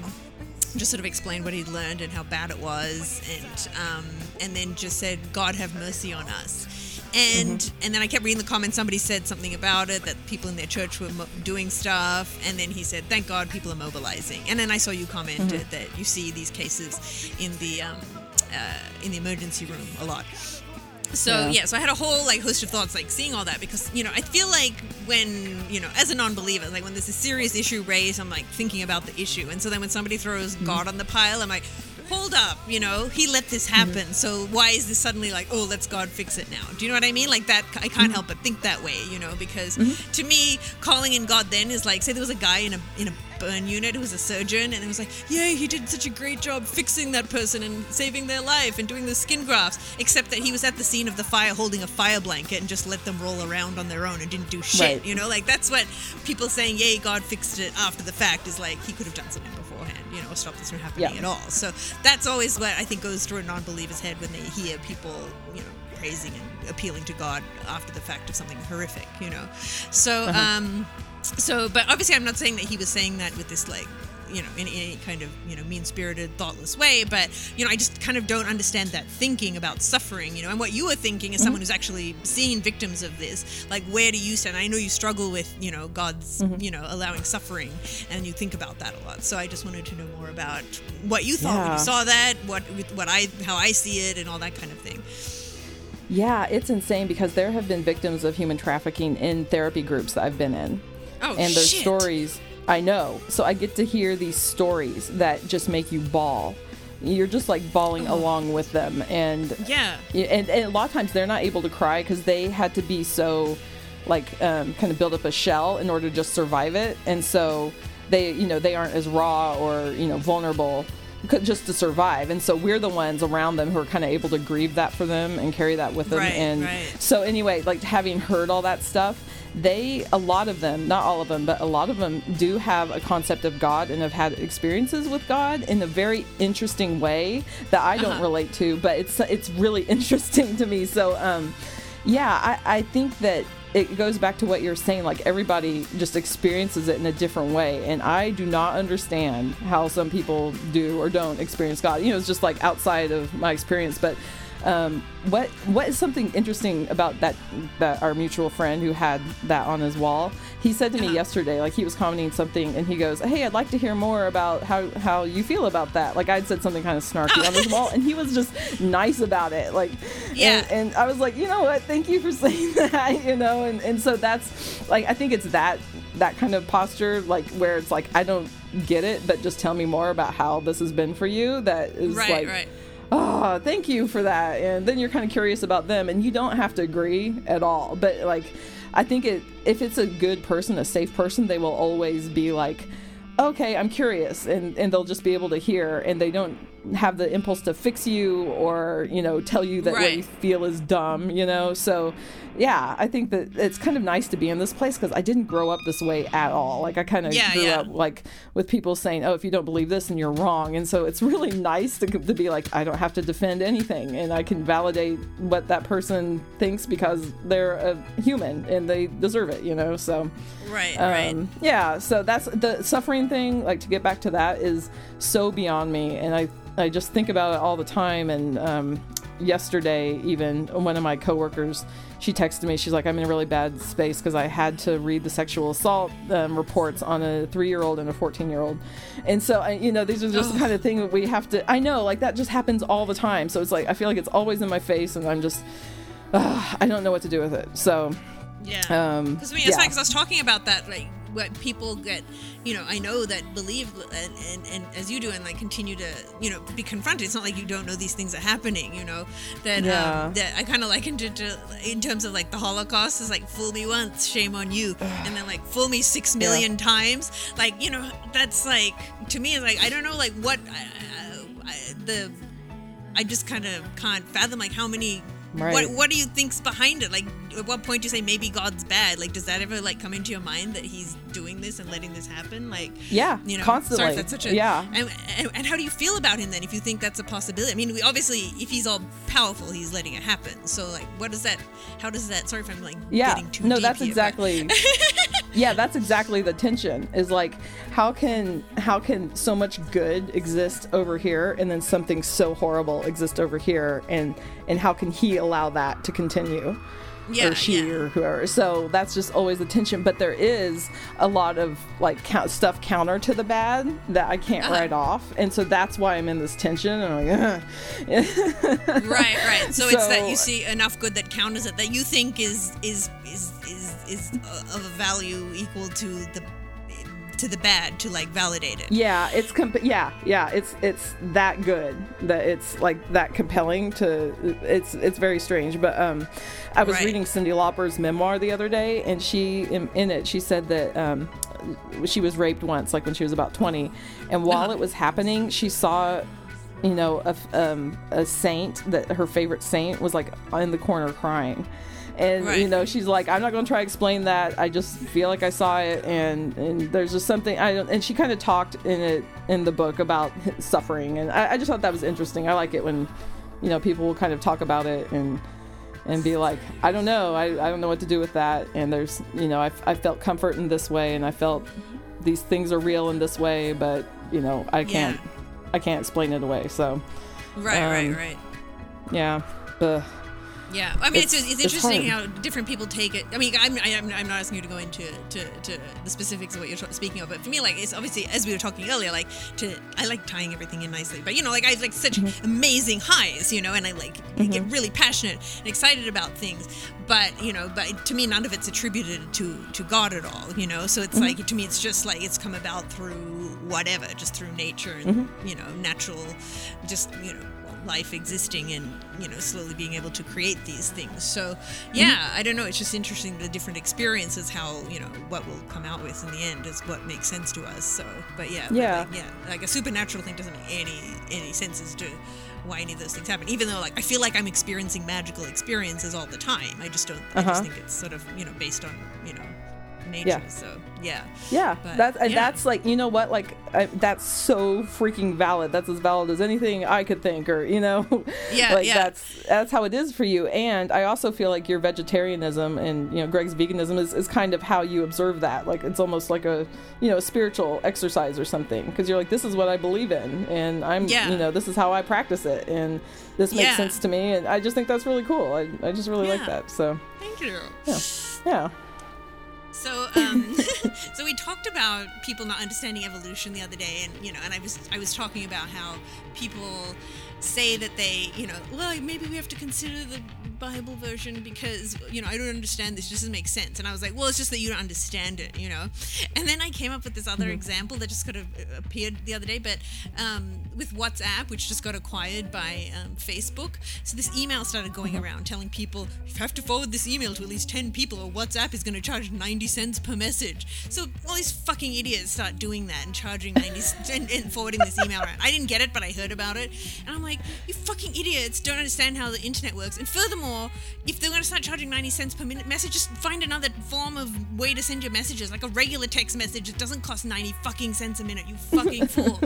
just sort of explained what he'd learned and how bad it was, and um, and then just said, "God have mercy on us." And and then I kept reading the comments. Somebody said something about it that people in their church were mo- doing stuff, and then he said, "Thank God people are mobilizing." And then I saw you commented that you see these cases in the um, uh, in the emergency room a lot. So Yeah. yeah. so I had a whole like host of thoughts like seeing all that because you know I feel like when you know as a non-believer like when there's a serious issue raised I'm like thinking about the issue and so then when somebody throws mm-hmm. God on the pile I'm like hold up, you know, he let this mm-hmm. happen. So why is this suddenly like, oh, let's God fix it now? Do you know what I mean? Like that, I can't mm-hmm. help but think that way, you know, because to me, calling in God then is like, say there was a guy in a in a burn unit who was a surgeon, and it was like, yay, he did such a great job fixing that person and saving their life and doing the skin grafts. Except that he was at the scene of the fire holding a fire blanket and just let them roll around on their own and didn't do shit. Right. You know, like that's what people saying, yay, God fixed it after the fact is like he could have done something beforehand, you know, stop this from happening Yeah. at all. So that's always what I think goes through a non-believer's head when they hear people, you know, praising and appealing to God after the fact of something horrific, you know. So, um, so, but obviously, I'm not saying that he was saying that with this like. You know, in any kind of you know mean-spirited, thoughtless way, but you know, I just kind of don't understand that thinking about suffering. You know, and what you were thinking as mm-hmm. someone who's actually seen victims of this, like where do you stand? I know you struggle with you know God's mm-hmm. you know allowing suffering, and you think about that a lot. So I just wanted to know more about what you thought when you saw that, what what I how I see it, and all that kind of thing. Yeah, it's insane because there have been victims of human trafficking in therapy groups that I've been in. Oh and there's shit! stories I know. So I get to hear these stories that just make you bawl. You're just like bawling along with them and Yeah. And, and a lot of times they're not able to cry because they had to be so like um, kind of build up a shell in order to just survive it and so they you know they aren't as raw or you know vulnerable just to survive and so we're the ones around them who are kind of able to grieve that for them and carry that with them Right, and right. so anyway like having heard all that stuff they a lot of them not all of them but a lot of them do have a concept of god and have had experiences with god in a very interesting way that i don't Uh-huh. relate to but it's it's really interesting to me so um yeah i i think that it goes back to what you're saying like everybody just experiences it in a different way. And i do not understand how some people do or don't experience god. You know it's just like outside of my experience. But um, what what is something interesting about that that our mutual friend who had that on his wall he said to me Uh-huh. yesterday like he was commenting something and he goes hey i'd like to hear more about how how you feel about that like i'd said something kind of snarky on his wall and he was just nice about it like Yeah. and, and i was like you know what thank you for saying that you know and and so that's like i think it's that that kind of posture like where it's like i don't get it but just tell me more about how this has been for you that is Right, like right. Oh, thank you for that. And then you're kind of curious about them, and you don't have to agree at all. But like, I think it if it's a good person, a safe person, they will always be like, okay, I'm curious, and and they'll just be able to hear, and they don't have the impulse to fix you or you know tell you that what you feel is dumb, you know. So. Yeah, I think that it's kind of nice to be in this place because I didn't grow up this way at all. Like I kind of Yeah, grew yeah. up like with people saying, "Oh, if you don't believe this, and you're wrong." And so it's really nice to, to be like, I don't have to defend anything, and I can validate what that person thinks because they're a human and they deserve it, you know. So, Right, right. um, yeah. So that's the suffering thing. Like to get back to that is so beyond me, and I I just think about it all the time. And um, yesterday, even one of my coworkers, she texted me. She's like, I'm in a really bad space because I had to read the sexual assault um, reports on a three year old and a 14 year old. And so, I, you know, these are just the kind of thing that we have to, I know, like that just happens all the time. So it's like, I feel like it's always in my face and I'm just, uh, I don't know what to do with it. So, Yeah. um, Because I mean, it's yeah. funny because I was talking about that, like what people get, you know, I know that believe and, and, and as you do and like continue to, you know, be confronted. It's not like you don't know these things are happening, you know, that, Yeah. um, that I kind of likened it to, in terms of like the Holocaust is like, fool me once, shame on you. and then like, fool me six million times. Like, you know, that's like, to me, it's like, I don't know, like what, uh, I, the, I just kind of can't fathom like how many. Right. What what do you think's behind it? Like, at what point do you say maybe God's bad? Like, does that ever like come into your mind that He's doing this and letting this happen? Like, Yeah, you know, constantly. Sorry that's such a Yeah. And, and, and how do you feel about Him then? If you think that's a possibility, I mean, we obviously, if He's all powerful, He's letting it happen. So, like, what does that? How does that? Sorry if I'm like yeah getting too no deep that's here, exactly yeah that's exactly the tension is like how can how can so much good exist over here and then something so horrible exist over here and and how can he allow that to continue Yeah, or she yeah. or whoever so that's just always the tension but there is a lot of like count, stuff counter to the bad that i can't Uh-huh. write off and so that's why i'm in this tension and i'm like right, right. So, it's that you see enough good that counters it that you think is is is is is uh, of a value equal to the to the bad to like validate it. Yeah, it's comp- yeah, yeah, it's it's that good that it's like that compelling to it's it's very strange. But um, I was Right. reading Cyndi Lauper's memoir the other day, and she in, in it she said that um, she was raped once, like when she was about twenty, and while Uh-huh. it was happening, she saw. You know, a, um, a saint that her favorite saint was like in the corner crying, and Right. you know she's like, I'm not going to try to explain that. I just feel like I saw it, and and there's just something I don't. And she kind of talked in it in the book about suffering, and I, I just thought that was interesting. I like it when, you know, people will kind of talk about it and and be like, I don't know, I, I don't know what to do with that. And there's, you know, I, I felt comfort in this way, and I felt these things are real in this way, but you know, I can't, I can't explain it away. So Right, Um, right, right. yeah, Ugh. Yeah, I mean, it's, It's- it's, interesting hard. how different people take it. I mean, I'm, I'm, I'm not asking you to go into to, to the specifics of what you're t- speaking of, but for me, like, it's obviously as we were talking earlier, like, to I like tying everything in nicely, but you know, like, I have like such Mm-hmm. amazing highs, you know, and I like get really passionate and excited about things, but you know, but to me, none of it's attributed to to God at all, you know. So it's Mm-hmm. like to me, it's just like it's come about through whatever, just through nature and Mm-hmm. you know, natural, just you know life existing and you know slowly being able to create these things so yeah Mm-hmm. i don't know it's just interesting the different experiences how you know what we'll come out with in the end is what makes sense to us so but yeah but, Yeah. like, yeah like a supernatural thing doesn't make any any sense as to why any of those things happen even though like i feel like i'm experiencing magical experiences all the time i just don't i Uh-huh. just think it's sort of you know based on you know nature Yeah. so yeah Yeah, But, that's and yeah. that's like you know what like I, that's so freaking valid. That's as valid as anything I could think, or you know, Yeah, like yeah. that's that's how it is for you. And I also feel like your vegetarianism and you know Greg's veganism is, is kind of how you observe that. Like it's almost like a you know a spiritual exercise or something because you're like this is what I believe in, and I'm Yeah. you know this is how I practice it, and this makes Yeah. sense to me, and I just think that's really cool. I, I just really like that. So thank you yeah, yeah. So, um, so we talked about people not understanding evolution the other day, and you know, and I was I was talking about how people say that they, you know, well, maybe we have to consider the Bible version because you know I don't understand this. It doesn't make sense. And I was like, well, it's just that you don't understand it, you know. And then I came up with this other example that just kind of uh, appeared the other day, but um, with WhatsApp, which just got acquired by um, Facebook. So this email started going around telling people you have to forward this email to at least ten people, or WhatsApp is going to charge ninety cents per message. So all these fucking idiots start doing that and charging ninety c- and, and forwarding this email around. I didn't get it, but I heard about it, and I'm like, you fucking idiots don't understand how the internet works. And furthermore, if they're going to start charging ninety cents per minute message, just find another form of way to send your messages, like a regular text message. It doesn't cost ninety fucking cents a minute. You fucking fool.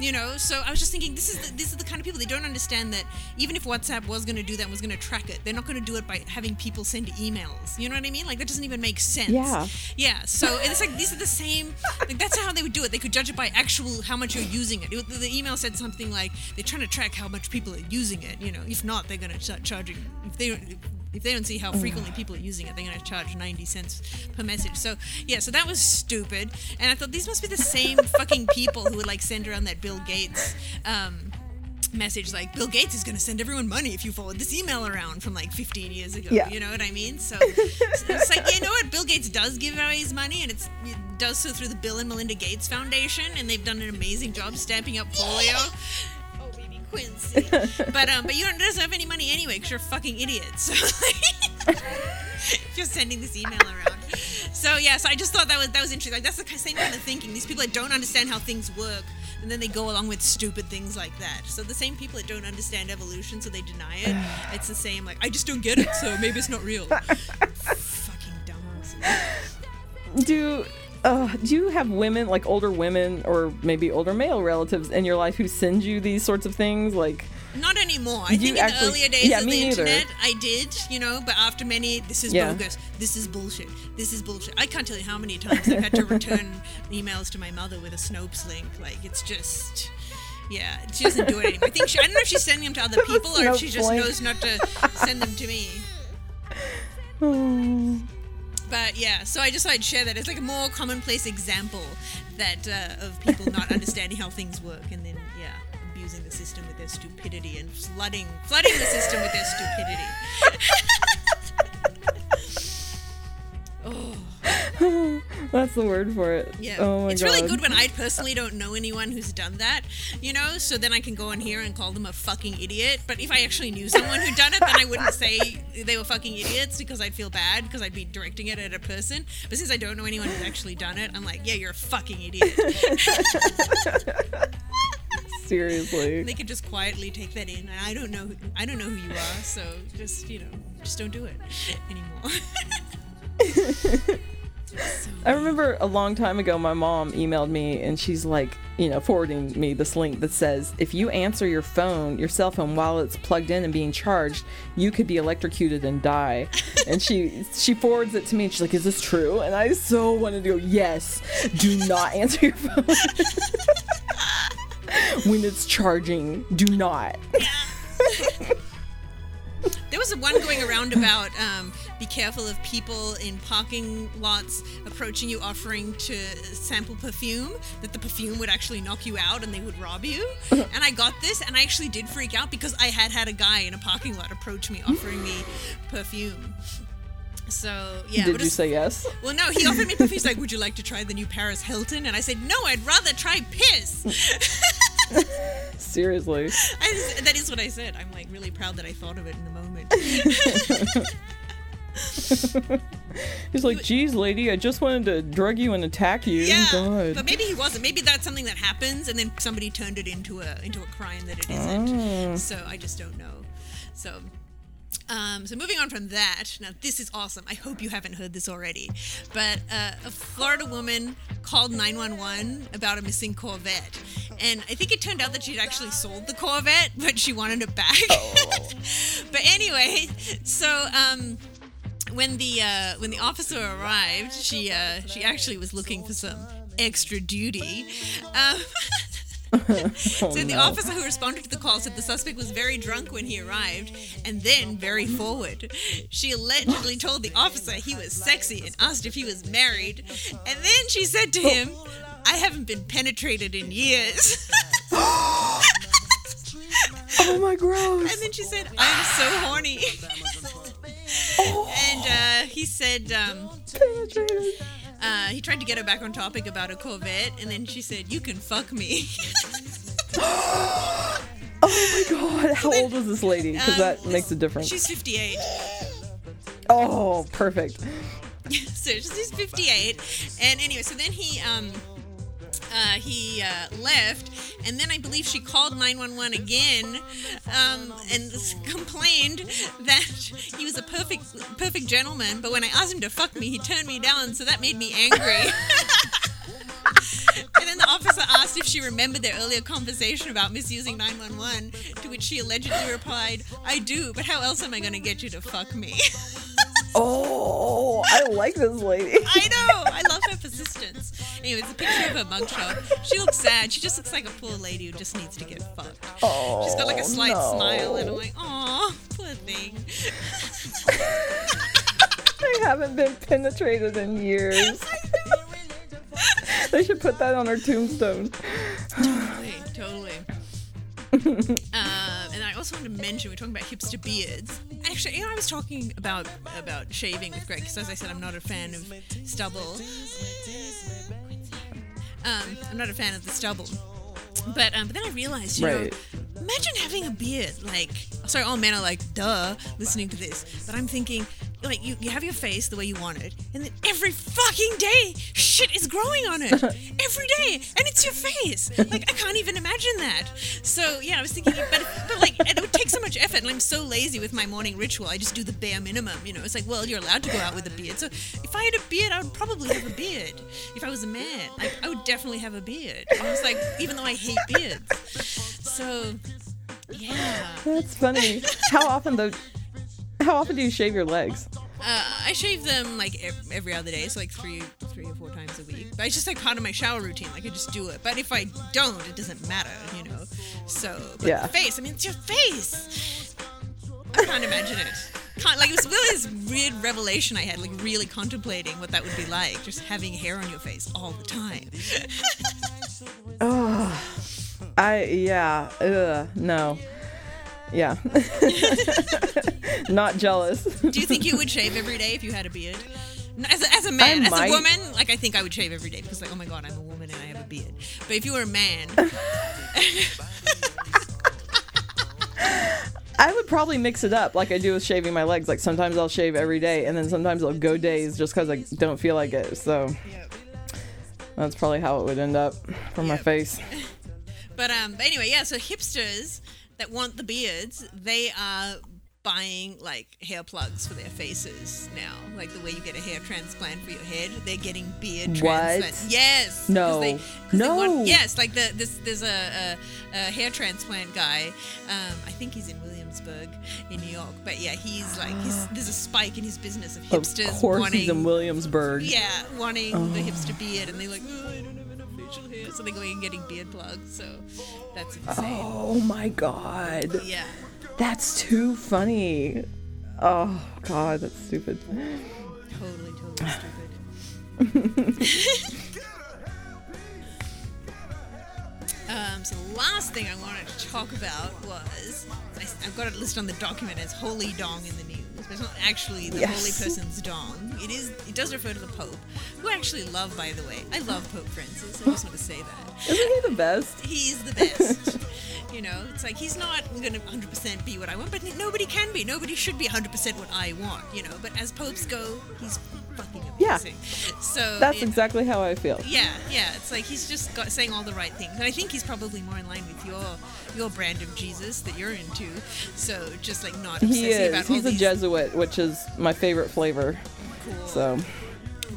you know. So I was just thinking, this is the, this is the kind of people they don't understand that even if WhatsApp was going to do that, and was going to track it, they're not going to do it by having people send emails. You know what I mean? Like that doesn't even make sense. Yeah. Yeah. So it's like these are the same. Like that's how they would do it. They could judge it by actual how much you're using it. It- The, the email said something like they're trying to track how much people are using it. You know, if not, they're going to start charging. If they don't. If they don't see how frequently people are using it, they're going to charge 90 cents per message. So, yeah, so that was stupid. And I thought these must be the same fucking people who would like send around that Bill Gates um, message like Bill Gates is going to send everyone money if you forward this email around from like 15 years ago. Yeah. You know what I mean? So it's like, you know what? Bill Gates does give away his money and it's, it does so through the Bill and Melinda Gates Foundation and they've done an amazing job stamping up polio. Quincy. but um, but you don't have any money anyway because you're a fucking idiots. Just sending this email around. So yeah, so I just thought that was that was interesting. Like that's the same kind of thinking. These people that don't understand how things work, and then they go along with stupid things like that. So the same people that don't understand evolution, so they deny it. It's the same. Like I just don't get it, so maybe it's not real. fucking dumbasses. do uh, do you have women like older women or maybe older male relatives in your life who send you these sorts of things like Not anymore. I think in actually- the earlier days yeah, of the neither. internet, I did, you know, but after many, this is Yeah. bogus. This is bullshit. This is bullshit. I can't tell you how many times I've had to return emails to my mother with a Snopes link. Like, it's just. Yeah, she doesn't do it anymore. I think she, I don't know if she's sending them to other people or if she just knows not to send them to me. But yeah, so I just thought I'd share that. It's like a more commonplace example that uh, of people not understanding how things work and then yeah, abusing the system with their stupidity and flooding flooding the system with their stupidity. That's the word for it. Yeah, Oh my it's god. really good when I personally don't know anyone who's done that, you know. So then I can go on here and call them a fucking idiot. But if I actually knew someone who'd done it, then I wouldn't say they were fucking idiots because I'd feel bad because I'd be directing it at a person. But since I don't know anyone who's actually done it, I'm like, yeah, you're a fucking idiot. Seriously. they could just quietly take that in. I don't know, who, I don't know who you are, so just you know, just don't do it anymore. I remember a long time ago, my mom emailed me and she's like, you know, forwarding me this link that says, if you answer your phone, your cell phone, while it's plugged in and being charged, you could be electrocuted and die. and she she forwards it to me and she's like, is this true? And I so wanted to go, yes, do not answer your phone. when it's charging, do not. There was one going around about um, be careful of people in parking lots approaching you offering to sample perfume, that the perfume would actually knock you out and they would rob you. and I got this and I actually did freak out because I had had a guy in a parking lot approach me offering me perfume. So, yeah. Did you say yes? Well, no, he offered me perfume. He's like, Would you like to try the new Paris Hilton? And I said, No, I'd rather try piss. Seriously. Just- that is what I said. I'm like really proud that I thought of it in the moment. He's like, geez, lady, I just wanted to drug you and attack you. Yeah, God. but maybe he wasn't. Maybe that's something that happens, and then somebody turned it into a into a crime that it isn't. Oh. So I just don't know. So. Um, so moving on from that, now this is awesome. I hope you haven't heard this already, but uh, a Florida woman called 911 about a missing Corvette, and I think it turned out that she'd actually sold the Corvette, but she wanted it back. but anyway, so um, when the uh, when the officer arrived, she uh, she actually was looking for some extra duty. Um, so the no. officer who responded to the call said the suspect was very drunk when he arrived and then very forward. She allegedly told the officer he was sexy and asked if he was married. And then she said to him, I haven't been penetrated in years. Oh my gross. And then she said, I'm so horny. and uh, he said, um, uh, he tried to get her back on topic about a Corvette, and then she said, You can fuck me. Oh my god. How old was this lady? Because Um, that makes a difference. She's 58. Oh, perfect. so she's 58. And anyway, so then he. Um, uh, he uh, left, and then I believe she called 911 again um, and complained that he was a perfect, perfect gentleman. But when I asked him to fuck me, he turned me down, so that made me angry. And then the officer asked if she remembered their earlier conversation about misusing 911, to which she allegedly replied, I do, but how else am I going to get you to fuck me? Oh, I like this lady. I know! I love her persistence. Anyway, it's a picture of her mugshot. She looks sad. She just looks like a poor lady who just needs to get fucked. Oh, She's got like a slight no. smile, and I'm like, aw, poor thing. they haven't been penetrated in years. they should put that on her tombstone. Totally, totally. um, and I also wanted to mention we're talking about hipster beards. Actually, you know, I was talking about about shaving with Greg because, as I said, I'm not a fan of stubble. Um, I'm not a fan of the stubble. But um, but then I realized, you Right. know, imagine having a beard. Like, sorry, all men are like, duh, listening to this. But I'm thinking, like, you, you have your face the way you want it, and then every fucking day, shit is growing on it. every day, and it's your face. Like, I can't even imagine that. So yeah, I was thinking, but but like, it would take so much effort, and I'm so lazy with my morning ritual. I just do the bare minimum. You know, it's like, well, you're allowed to go out with a beard. So if I had a beard, I would probably have a beard. If I was a man, like, I would definitely have a beard. And I was like, even though I hate beards. So yeah. That's funny. How often though? How often do you shave your legs? Uh, I shave them like every other day, so like three, three or four times a week. But it's just like part of my shower routine. Like I just do it. But if I don't, it doesn't matter, you know. So, but Yeah. the face. I mean, it's your face. I can't imagine it. Can't like it was really this weird revelation I had, like really contemplating what that would be like, just having hair on your face all the time. oh, I yeah. Ugh, no. Yeah. Not jealous. Do you think you would shave every day if you had a beard? As a, as a man, I as might- a woman, like I think I would shave every day because like, oh my god, I'm a woman and I have a beard. But if you were a man, I would probably mix it up like I do with shaving my legs. Like sometimes I'll shave every day, and then sometimes I'll go days just because I don't feel like it. So that's probably how it would end up for my face. But um, but anyway, yeah. So hipsters that want the beards, they are buying like hair plugs for their faces now. Like the way you get a hair transplant for your head, they're getting beard transplants. Yes. 'cause No. They, 'cause they No. want- yes, like the this there's a, a, a hair transplant guy. Um, I think he's in Williamsburg in New York. But yeah, he's like he's, there's a spike in his business of hipsters. Of course, wanting he's in Williamsburg. yeah, wanting the hipster beard, and they're like, oh, I don't have enough facial hair, so they're going and getting beard plugs. So that's insane. Oh my god, Yeah, that's too funny. Oh god, that's stupid. totally, totally stupid. um, so the last thing I wanted to talk about was I, I've got it listed on the document as holy dong in the news, but it's not actually the Yes. holy person's dong. It is. It does refer to the Pope, who I actually love, by the way. I love Pope Francis. I just want to say that. Isn't he the best? he's the best. you know, it's like he's not going to 100% be what I want, but nobody can be. Nobody should be 100% what I want, you know. But as popes go, he's fucking amazing. Yeah. So That's exactly how I feel. yeah, yeah. It's like he's just got, saying all the right things, and I think he's probably more in line with your your brand of Jesus that you're into. So just like not obsessing He about is. He's all a these Jesuit, which is my favorite flavor. cool. So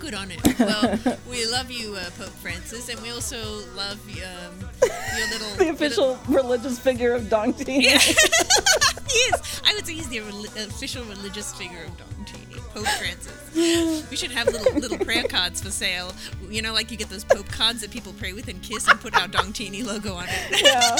Good on him. Well, we love you, uh, Pope Francis, and we also love um, your little the official religious figure of Dongtini. he is. I would say he's the rel- official religious figure of Dongtini, Pope Francis. We should have little little prayer cards for sale. You know, like you get those Pope cards that people pray with and kiss, and put our Dong Tini logo on it. yeah.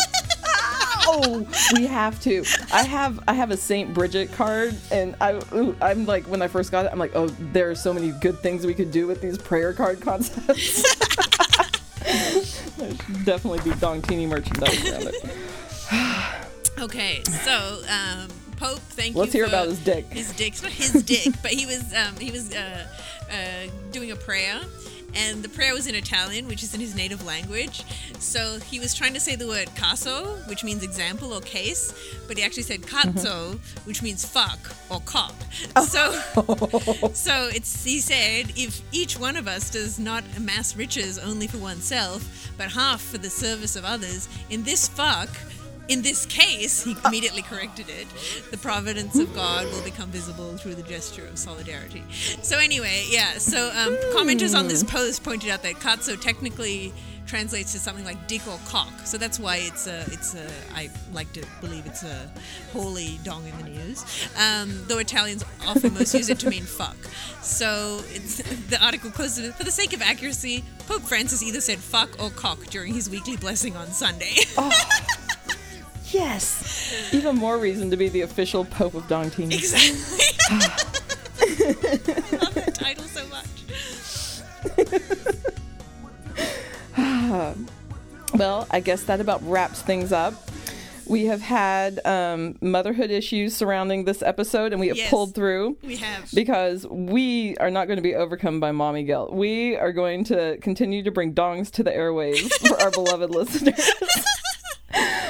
Oh, we have to. I have I have a Saint Bridget card, and I ooh, I'm like when I first got it, I'm like, oh, there are so many good things we could do with these prayer card concepts. there should definitely be Dongtini merchandise around it. Okay, so um, Pope, thank you. Let's hear about his dick. His dick. It's not his dick, but he was um, he was uh, uh, doing a prayer, and the prayer was in Italian, which is in his native language. So he was trying to say the word caso, which means example or case, but he actually said cazzo, mm-hmm. which means fuck or cock. Oh. So so it's he said if each one of us does not amass riches only for oneself, but half for the service of others, in this fuck. In this case, he immediately corrected it. The providence of God will become visible through the gesture of solidarity. So anyway, yeah. So um, commenters on this post pointed out that "cazzo" technically translates to something like dick or cock. So that's why it's a, it's a, I like to believe it's a holy dong in the news. Um, though Italians often most use it to mean fuck. So it's, the article closes for the sake of accuracy, Pope Francis either said fuck or cock during his weekly blessing on Sunday. Yes. Even more reason to be the official Pope of Dongtini. exactly. I love that title so much. Well, I guess that about wraps things up. We have had um, motherhood issues surrounding this episode, and we have Yes. pulled through. We have. because we are not going to be overcome by mommy guilt. We are going to continue to bring dongs to the airwaves for our beloved listeners.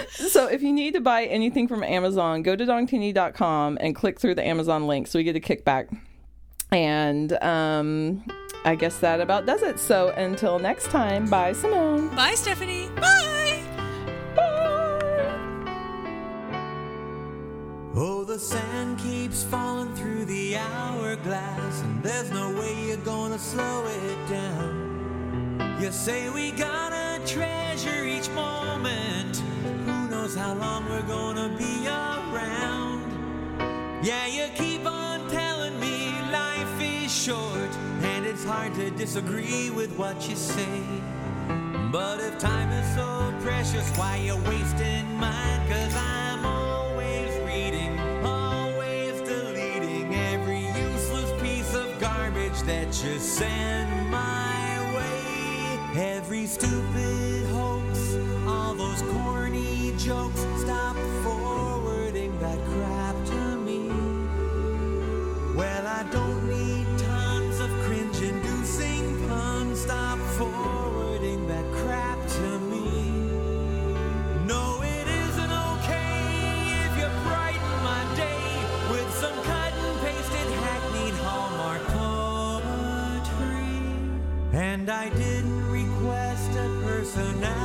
So if you need to buy anything from Amazon, go to dongtini.com and click through the Amazon link so we get a kickback. And um, I guess that about does it. So until next time, bye, Simone. Bye, Stephanie. Bye. Oh, the sand keeps falling through the hourglass, and there's no way you're gonna slow it down. You say we gotta treasure each moment. Knows how long we're gonna be around? Yeah, you keep on telling me life is short, and it's hard to disagree with what you say. But if time is so precious, why you wasting mine? Cause I'm always reading, always deleting every useless piece of garbage that you send my way. Every stupid hoax, all those corny jokes, stop forwarding that crap to me. Well, I don't need tons of cringe inducing puns, stop forwarding that crap to me. No, it isn't okay if you brighten my day with some cut and pasted hackneyed Hallmark poetry. And I didn't request a personality.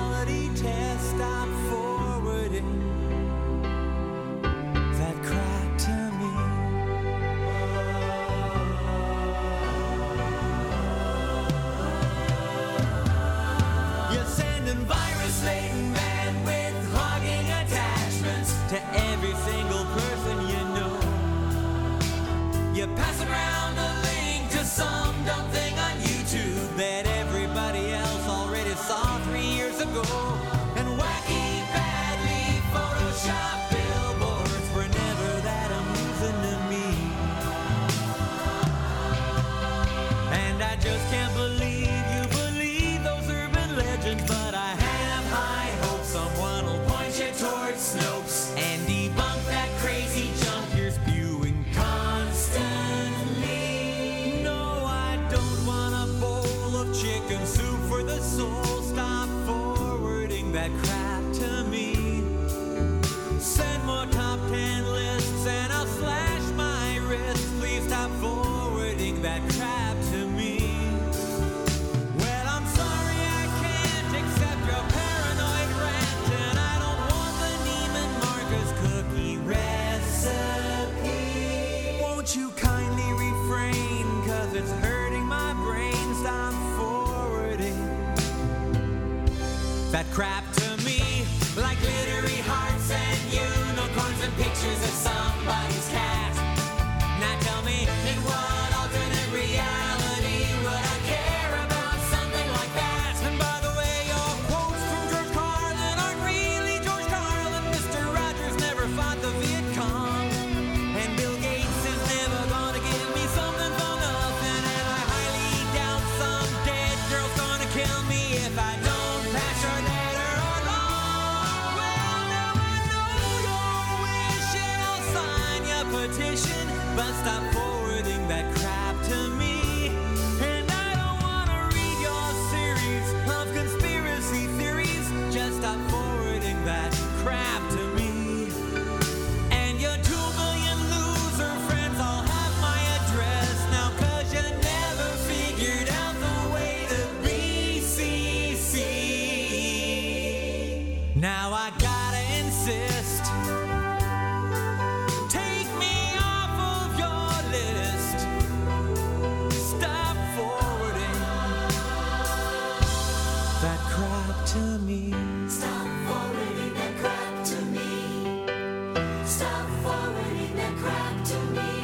myself forward in the crowd to me.